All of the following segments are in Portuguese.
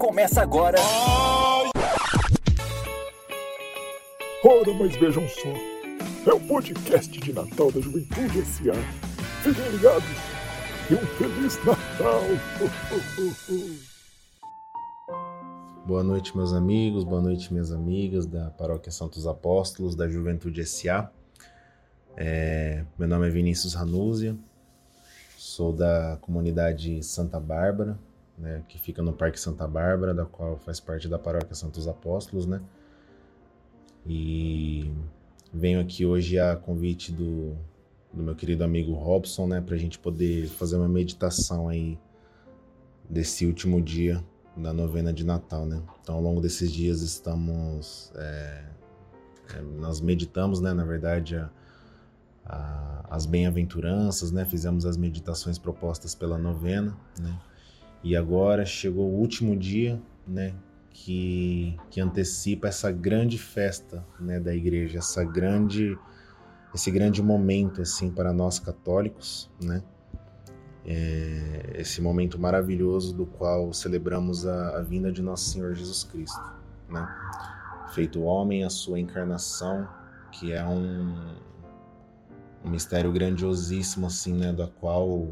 começa agora. Ora, mas vejam só. É o podcast de Natal da Juventude S.A. Fiquem ligados. E um Feliz Natal. Boa noite, meus amigos, boa noite, minhas amigas da Paróquia Santos Apóstolos, da Juventude S.A. É, meu nome é Vinícius Ranúzia, sou da comunidade Santa Bárbara, né, que fica no Parque Santa Bárbara, da qual faz parte da Paróquia Santos Apóstolos, né? E venho aqui hoje a convite do, do meu querido amigo Robson, né, para a gente poder fazer uma meditação aí desse último dia da novena de Natal, né? Então, ao longo desses dias estamos, é, é, nós meditamos, né? Na verdade, a, a, as bem-aventuranças, né? Fizemos as meditações propostas pela novena, né? E agora chegou o último dia, né? Que, que antecipa essa grande festa, né? Da igreja, essa grande, esse grande momento, assim, para nós católicos, né? é, esse momento maravilhoso do qual celebramos a, a, vinda de nosso Senhor Jesus Cristo, né? Feito homem, a sua encarnação, que é um, um mistério grandiosíssimo, assim, né? Da qual,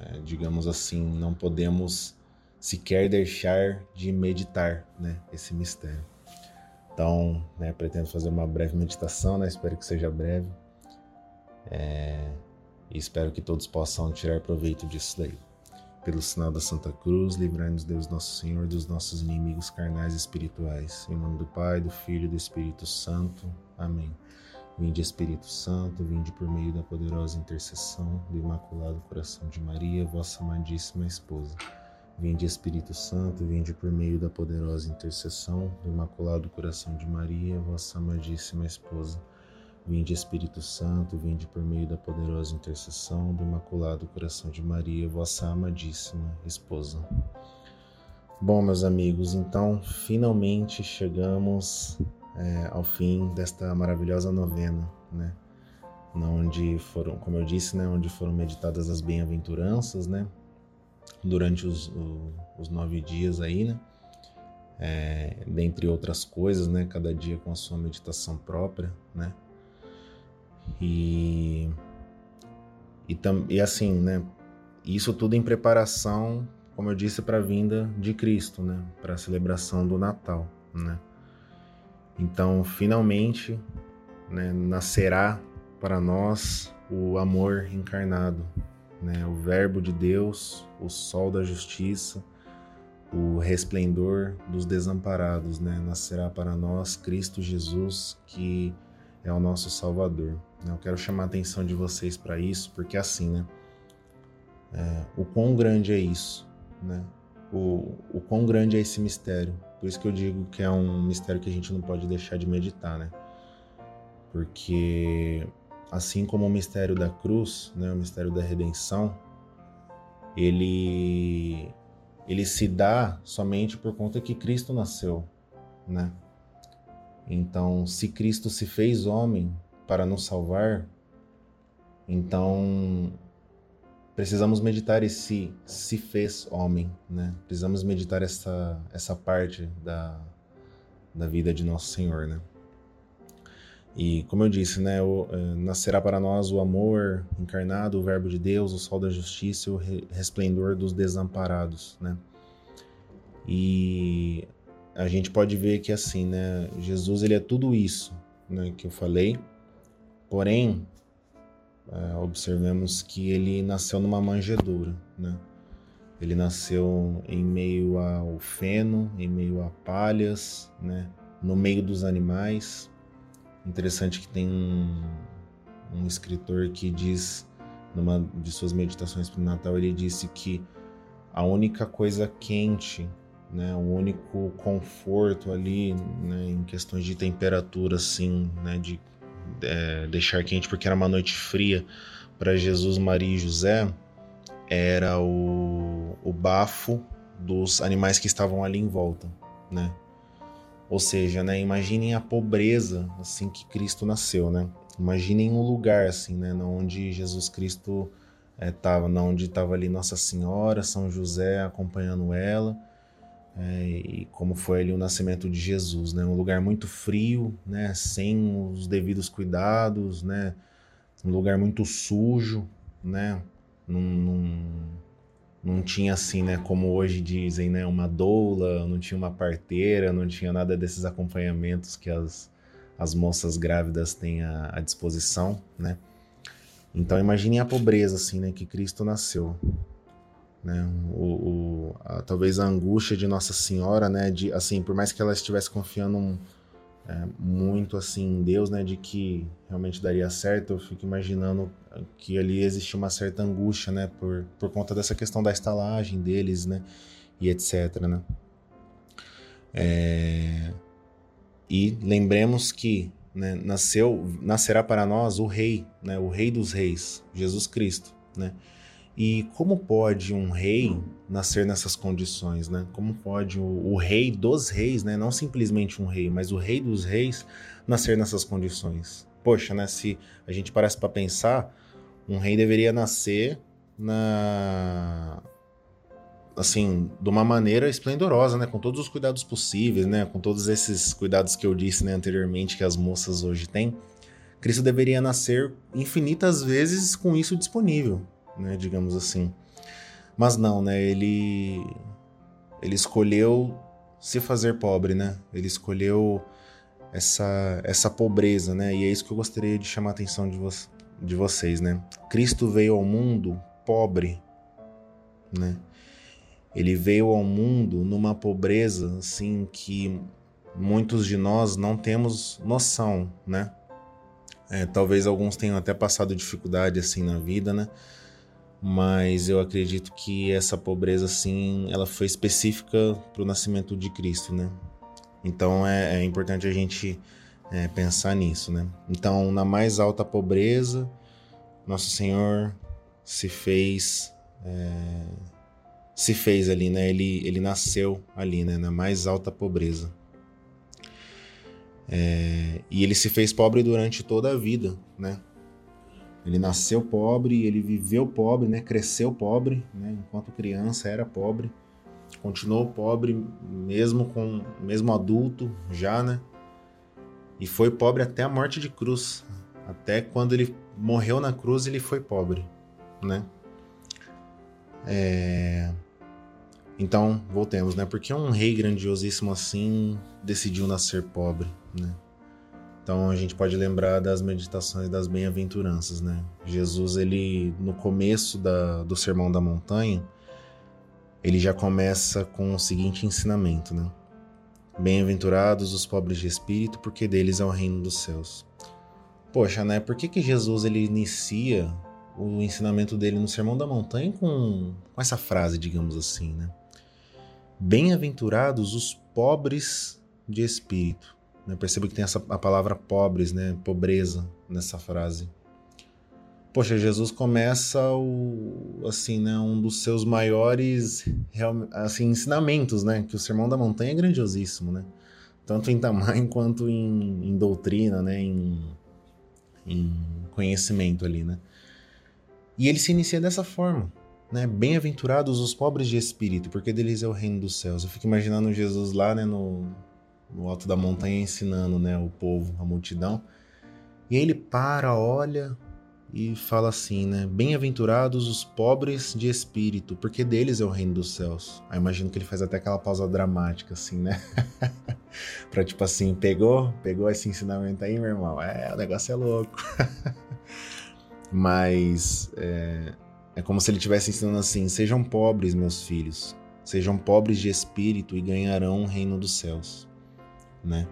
é, digamos assim, não podemos sequer deixar de meditar, né? Esse mistério. Então, né, pretendo fazer uma breve meditação, né? Espero que seja breve. É, e espero que todos possam tirar proveito disso daí. Pelo sinal da Santa Cruz, livrai-nos Deus Nosso Senhor dos nossos inimigos carnais e espirituais. Em nome do Pai, do Filho e do Espírito Santo. Amém. Vinde Espírito Santo, vinde por meio da poderosa intercessão do Imaculado Coração de Maria, vossa amadíssima esposa. Vinde Espírito Santo, vinde por meio da poderosa intercessão do Imaculado Coração de Maria, vossa amadíssima esposa. Vinde Espírito Santo, vinde por meio da poderosa intercessão do Imaculado Coração de Maria, vossa amadíssima esposa. Bom, meus amigos, então finalmente chegamos é, ao fim desta maravilhosa novena, né? Onde foram, como eu disse, né, onde foram meditadas as bem-aventuranças, né? Durante os, o, os nove dias aí, né? É, dentre outras coisas, né? Cada dia com a sua meditação própria, né? E, e, tam, e assim, né? Isso tudo em preparação, como eu disse, para a vinda de Cristo, né? Para a celebração do Natal, né? Então, finalmente, né, nascerá para nós o amor encarnado, né? O Verbo de Deus, o Sol da Justiça, o resplendor dos desamparados, né? Nascerá para nós Cristo Jesus, que é o nosso Salvador. Eu quero chamar a atenção de vocês para isso, porque assim, né? É, o quão grande é isso, né? O, o quão grande é esse mistério. Por isso que eu digo que é um mistério que a gente não pode deixar de meditar, né? Porque assim como o mistério da cruz, né, o mistério da redenção, ele ele se dá somente por conta que Cristo nasceu, né? Então, se Cristo se fez homem, para nos salvar, então precisamos meditar esse se fez homem, né? Precisamos meditar essa essa parte da, da vida de nosso Senhor, né? E como eu disse, né, o, é, nascerá para nós o amor encarnado, o Verbo de Deus, o Sol da Justiça, o re, resplendor dos desamparados, né? E a gente pode ver que assim, né, Jesus ele é tudo isso, né, que eu falei, Porém, é, observemos que ele nasceu numa manjedoura, né? Ele nasceu em meio ao feno, em meio a palhas, né? No meio dos animais. Interessante que tem um, um escritor que diz, numa de suas meditações para o Natal, ele disse que a única coisa quente, né, o único conforto ali, né, em questões de temperatura, assim, né, de é, deixar quente porque era uma noite fria para Jesus, Maria e José, era o, o bafo dos animais que estavam ali em volta, né? Ou seja, né, imaginem a pobreza assim que Cristo nasceu, né? Imaginem um lugar assim, né, onde Jesus Cristo estava, é, onde estava ali Nossa Senhora, São José acompanhando ela, é, e como foi ali o nascimento de Jesus, né? Um lugar muito frio, né? Sem os devidos cuidados, né? Um lugar muito sujo, né? Não, não, tinha assim, né? Como hoje dizem, né? Uma doula, não tinha uma parteira, não tinha nada desses acompanhamentos que as, as moças grávidas têm à, à disposição, né? Então imagine a pobreza assim, né? Que Cristo nasceu, né? O, o a, talvez a angústia de Nossa Senhora, né? De assim, por mais que ela estivesse confiando um, é, muito assim em Deus, né? De que realmente daria certo, eu fico imaginando que ali existia uma certa angústia, né? Por, por conta dessa questão da estalagem deles, né? E etc, né? É... E lembremos que né, nasceu, nascerá para nós o Rei, né? O Rei dos Reis, Jesus Cristo, né? E como pode um rei nascer nessas condições, né? Como pode o, o, rei dos reis, né? Não simplesmente um rei, mas o rei dos reis nascer nessas condições? Poxa, né? Se a gente parece para pensar, um rei deveria nascer na assim, de uma maneira esplendorosa, né, com todos os cuidados possíveis, né, com todos esses cuidados que eu disse, né, anteriormente que as moças hoje têm. Cristo deveria nascer infinitas vezes com isso disponível, né, digamos assim. Mas não, né, ele ele escolheu se fazer pobre, né? Ele escolheu essa essa pobreza, né? E é isso que eu gostaria de chamar a atenção de, vo de vocês, né? Cristo veio ao mundo pobre, né? Ele veio ao mundo numa pobreza assim que muitos de nós não temos noção, né? É, talvez alguns tenham até passado dificuldade assim na vida, né? Mas eu acredito que essa pobreza, assim, ela foi específica para o nascimento de Cristo, né? Então é, é importante a gente é, pensar nisso, né? Então, na mais alta pobreza, Nosso Senhor se fez, é, se fez ali, né? Ele, ele nasceu ali, né? Na mais alta pobreza. É, e ele se fez pobre durante toda a vida, né? Ele nasceu pobre, ele viveu pobre, né? Cresceu pobre, né? Enquanto criança era pobre, continuou pobre mesmo com mesmo adulto já, né? E foi pobre até a morte de cruz. Até quando ele morreu na cruz, ele foi pobre, né? É... Então, voltemos, né? Porque um rei grandiosíssimo assim decidiu nascer pobre, né? Então a gente pode lembrar das meditações das bem-aventuranças, né? Jesus, ele no começo da, do Sermão da Montanha, ele já começa com o seguinte ensinamento, né? Bem-aventurados os pobres de espírito, porque deles é o reino dos céus. Poxa, né? Por que, que Jesus ele inicia o ensinamento dele no Sermão da Montanha com, com essa frase, digamos assim, né? Bem-aventurados os pobres de espírito. Né? Percebo que tem essa, a palavra pobres, né? pobreza nessa frase. Poxa, Jesus começa o, assim, né, um dos seus maiores assim, ensinamentos, né? Que o Sermão da Montanha é grandiosíssimo, né? Tanto em tamanho quanto em, em doutrina, né? Em, em conhecimento ali, né? E ele se inicia dessa forma, né? Bem-aventurados os pobres de espírito, porque deles é o reino dos céus. Eu fico imaginando Jesus lá, né, no, no alto da montanha ensinando, né, o povo, a multidão. E ele para, olha e fala assim, né? Bem-aventurados os pobres de espírito, porque deles é o reino dos céus. Aí imagino que ele faz até aquela pausa dramática, assim, né? pra tipo assim, pegou? Pegou esse ensinamento aí, meu irmão? É, o negócio é louco. Mas é, é como se ele estivesse ensinando assim: sejam pobres, meus filhos, sejam pobres de espírito e ganharão o reino dos céus né?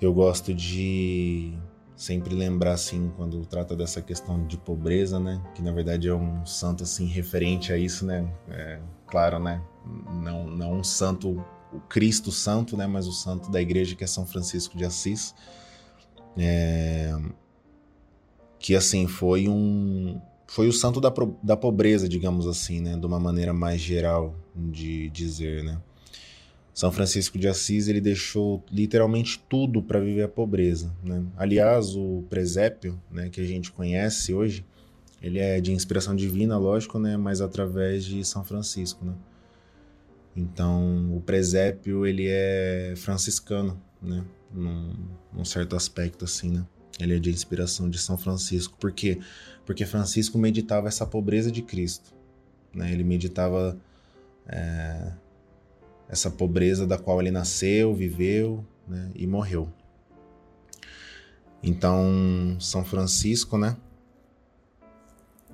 Eu gosto de sempre lembrar assim quando trata dessa questão de pobreza, né? Que na verdade é um santo assim referente a isso, né? É, claro, né? Não, não um santo, o Cristo Santo, né? Mas o santo da igreja que é São Francisco de Assis, é, que assim foi um foi o santo da, da pobreza, digamos assim, né? De uma maneira mais geral de dizer, né? São Francisco de Assis ele deixou literalmente tudo para viver a pobreza. Né? Aliás, o presépio, né, que a gente conhece hoje, ele é de inspiração divina, lógico, né, mas através de São Francisco. Né? Então, o presépio, ele é franciscano, né? Num, num, certo aspecto, assim, né? Ele é de inspiração de São Francisco. Por quê? Porque Francisco meditava essa pobreza de Cristo, né? Ele meditava é, essa pobreza da qual ele nasceu, viveu né? e morreu. Então, São Francisco, né?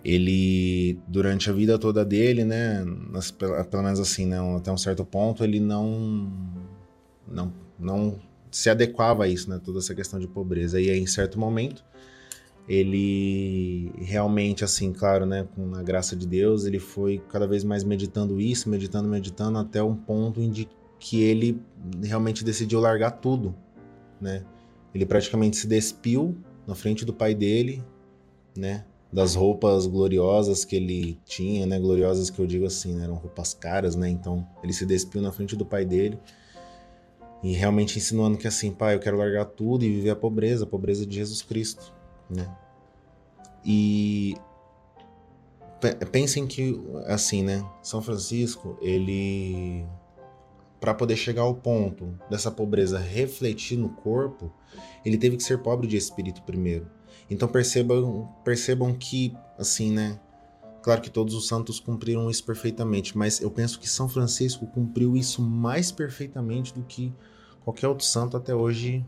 Ele, durante a vida toda dele, né? Nas, pelo menos assim, né? Até um certo ponto, ele não, não, não se adequava a isso, né? Toda essa questão de pobreza. E aí, em certo momento, ele realmente, assim, claro, né? Com a graça de Deus, ele foi cada vez mais meditando isso, meditando, meditando, até um ponto em que ele realmente decidiu largar tudo, né? Ele praticamente se despiu na frente do pai dele, né? Das roupas gloriosas que ele tinha, né? Gloriosas que eu digo assim, né? eram roupas caras, né? Então ele se despiu na frente do pai dele e realmente insinuando que assim, pai, eu quero largar tudo e viver a pobreza, a pobreza de Jesus Cristo, né? E pensem que assim, né? São Francisco, ele para poder chegar ao ponto dessa pobreza refletir no corpo, ele teve que ser pobre de espírito primeiro. Então percebam, percebam que, assim, né? Claro que todos os santos cumpriram isso perfeitamente, mas eu penso que São Francisco cumpriu isso mais perfeitamente do que qualquer outro santo até hoje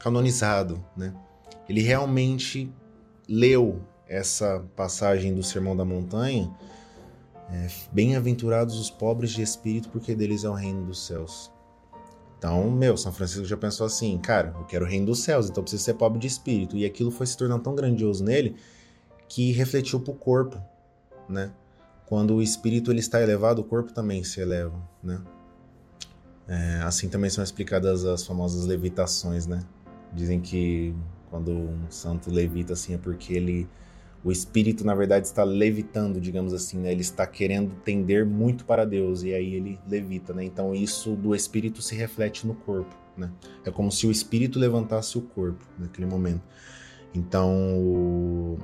canonizado, né? Ele realmente leu essa passagem do Sermão da Montanha é, Bem-aventurados os pobres de espírito, porque deles é o reino dos céus. Então, meu, São Francisco já pensou assim, cara, eu quero o reino dos céus, então preciso ser pobre de espírito. E aquilo foi se tornando tão grandioso nele que refletiu pro corpo, né? Quando o espírito ele está elevado, o corpo também se eleva, né? É, assim também são explicadas as famosas levitações, né? Dizem que quando um santo levita assim é porque ele o espírito, na verdade, está levitando, digamos assim, né? Ele está querendo tender muito para Deus e aí ele levita, né? Então isso do espírito se reflete no corpo, né? É como se o espírito levantasse o corpo naquele momento. Então o,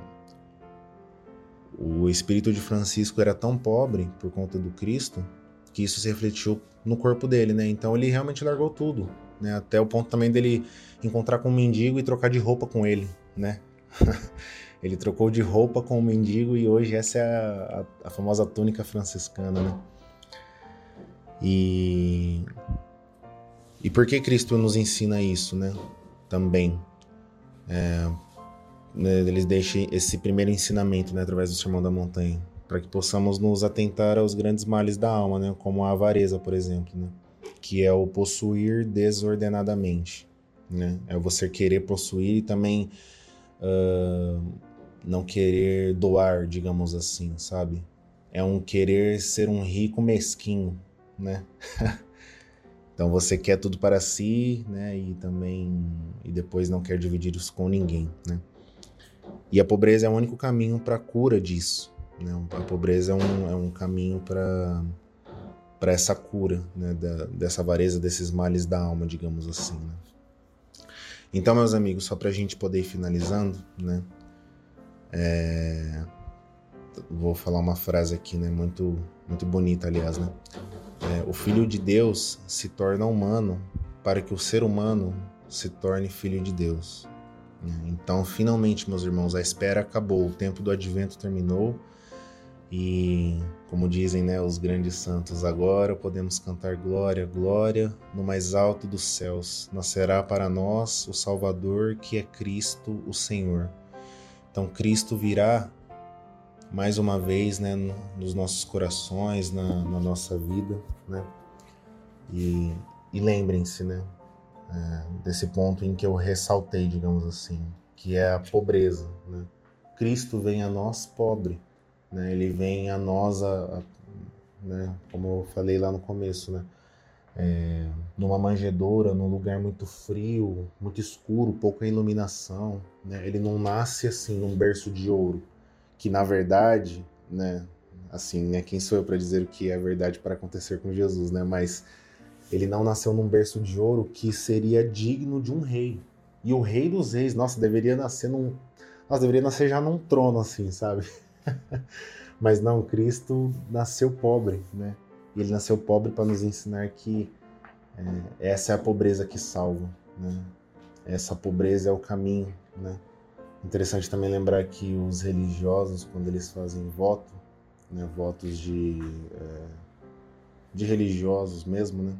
o espírito de Francisco era tão pobre por conta do Cristo que isso se refletiu no corpo dele, né? Então ele realmente largou tudo, né? Até o ponto também dele encontrar com um mendigo e trocar de roupa com ele, né? Ele trocou de roupa com o mendigo e hoje essa é a, a, a famosa túnica franciscana, né? E, e por que Cristo nos ensina isso, né? Também. É, né, eles deixam esse primeiro ensinamento né, através do Sermão da Montanha, para que possamos nos atentar aos grandes males da alma, né, como a avareza, por exemplo, né, que é o possuir desordenadamente. Né, é você querer possuir e também uh, não querer doar, digamos assim, sabe? É um querer ser um rico mesquinho, né? então você quer tudo para si, né? E também e depois não quer dividir isso com ninguém, né? E a pobreza é o único caminho para a cura disso, né? A pobreza é um, é um caminho para para essa cura, né? Da, dessa avareza, desses males da alma, digamos assim, né? Então, meus amigos, só para a gente poder ir finalizando, né? É... Vou falar uma frase aqui, né? Muito, muito bonita, aliás, né? É, o Filho de Deus se torna humano para que o ser humano se torne filho de Deus. Então, finalmente, meus irmãos, a espera acabou, o tempo do advento terminou e, como dizem né, os grandes santos, agora podemos cantar glória, glória no mais alto dos céus. Nascerá para nós o Salvador, que é Cristo, o Senhor. Então Cristo virá mais uma vez, né, nos nossos corações, na, na nossa vida, né? E, e lembrem-se, né, é, desse ponto em que eu ressaltei, digamos assim, que é a pobreza, né? Cristo vem a nós pobre, né? Ele vem a nós, a, a, né, como eu falei lá no começo, né? É, numa manjedoura, num lugar muito frio, muito escuro, pouca iluminação. Né? Ele não nasce assim num berço de ouro, que na verdade, né, assim, né, quem sou eu para dizer o que é verdade para acontecer com Jesus, né? Mas ele não nasceu num berço de ouro que seria digno de um rei. E o rei dos reis, nossa, deveria nascer num, nossa, deveria nascer já num trono assim, sabe? Mas não, Cristo nasceu pobre, né? Ele nasceu pobre para nos ensinar que é, essa é a pobreza que salva, né? Essa pobreza é o caminho, né? Interessante também lembrar que os religiosos, quando eles fazem voto, né, votos de, é, de religiosos mesmo, né,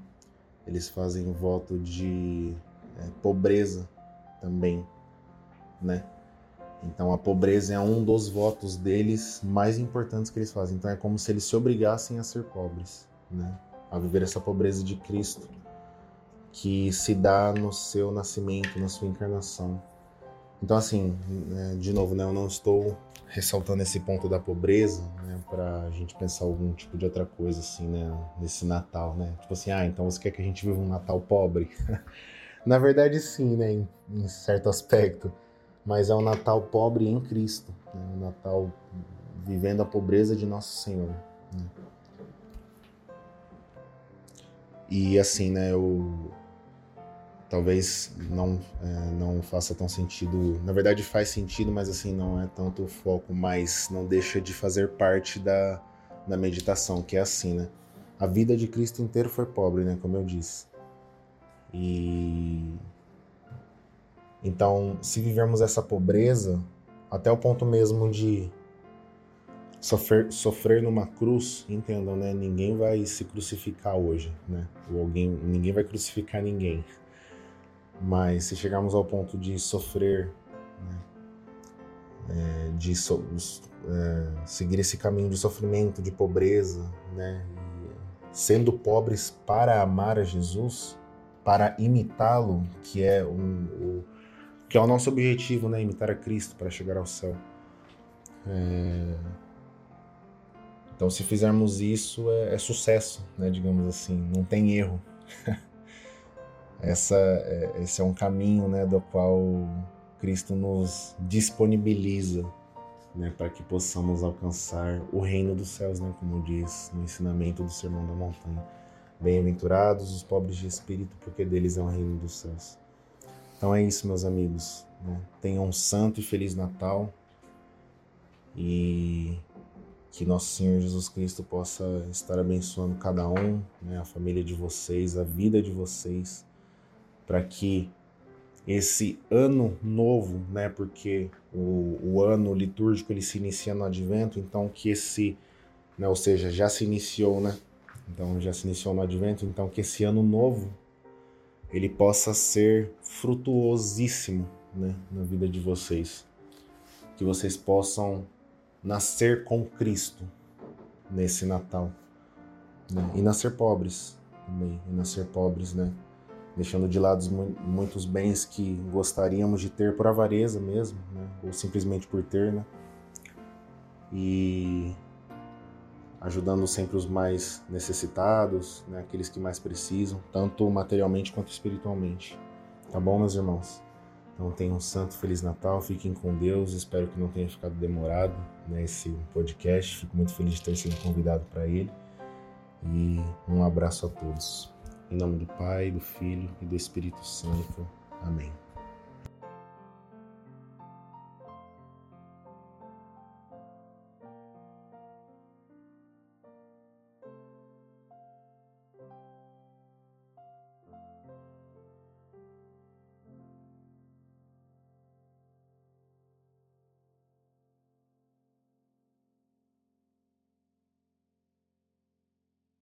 eles fazem voto de é, pobreza também, né? Então a pobreza é um dos votos deles mais importantes que eles fazem. Então é como se eles se obrigassem a ser pobres, né? A viver essa pobreza de Cristo que se dá no seu nascimento, na sua encarnação. Então assim, né, de novo, né, eu não estou ressaltando esse ponto da pobreza, né, para a gente pensar algum tipo de outra coisa assim, né, nesse Natal, né? Tipo assim, ah, então você quer que a gente viva um Natal pobre? Na verdade, sim, né, em, em certo aspecto mas é um Natal pobre em Cristo, né? um Natal vivendo a pobreza de nosso Senhor. Né? E assim, né, eu talvez não é, não faça tão sentido, na verdade faz sentido, mas assim não é tanto o foco, mas não deixa de fazer parte da, da meditação, que é assim, né? A vida de Cristo inteiro foi pobre, né, como eu disse. E então, se vivermos essa pobreza, até o ponto mesmo de sofrer, sofrer numa cruz, entendam, né? Ninguém vai se crucificar hoje, né? Ou alguém, ninguém vai crucificar ninguém. Mas se chegarmos ao ponto de sofrer, né? É, de so, é, seguir esse caminho de sofrimento, de pobreza, né? Sendo pobres para amar a Jesus, para imitá-lo, que é um, o que é o nosso objetivo, né? Imitar a Cristo para chegar ao céu. É... Então, se fizermos isso, é, é, sucesso, né? Digamos assim, não tem erro. Essa, é, esse é um caminho, né? Do qual Cristo nos disponibiliza, né? Para que possamos alcançar o reino dos céus, né? Como diz no ensinamento do Sermão da Montanha. Bem-aventurados os pobres de espírito, porque deles é o reino dos céus. Então é isso, meus amigos. Né? Tenham um santo e feliz Natal e que nosso Senhor Jesus Cristo possa estar abençoando cada um, né? a família de vocês, a vida de vocês, para que esse ano novo, né? Porque o, o ano litúrgico ele se inicia no Advento, então que esse, né? Ou seja, já se iniciou, né? Então já se iniciou no Advento, então que esse ano novo ele possa ser frutuosíssimo né, na vida de vocês. Que vocês possam nascer com Cristo nesse Natal. Né? E nascer pobres também. E nascer pobres, né? Deixando de lado muitos bens que gostaríamos de ter por avareza mesmo, né? Ou simplesmente por ter, né? E ajudando sempre os mais necessitados, né, aqueles que mais precisam, tanto materialmente quanto espiritualmente. Tá bom, meus irmãos? Então tenham um santo feliz Natal, fiquem com Deus. Espero que não tenha ficado demorado né, esse podcast. Fico muito feliz de ter sido convidado para ele. E um abraço a todos. Em nome do Pai, do Filho e do Espírito Santo. Amém.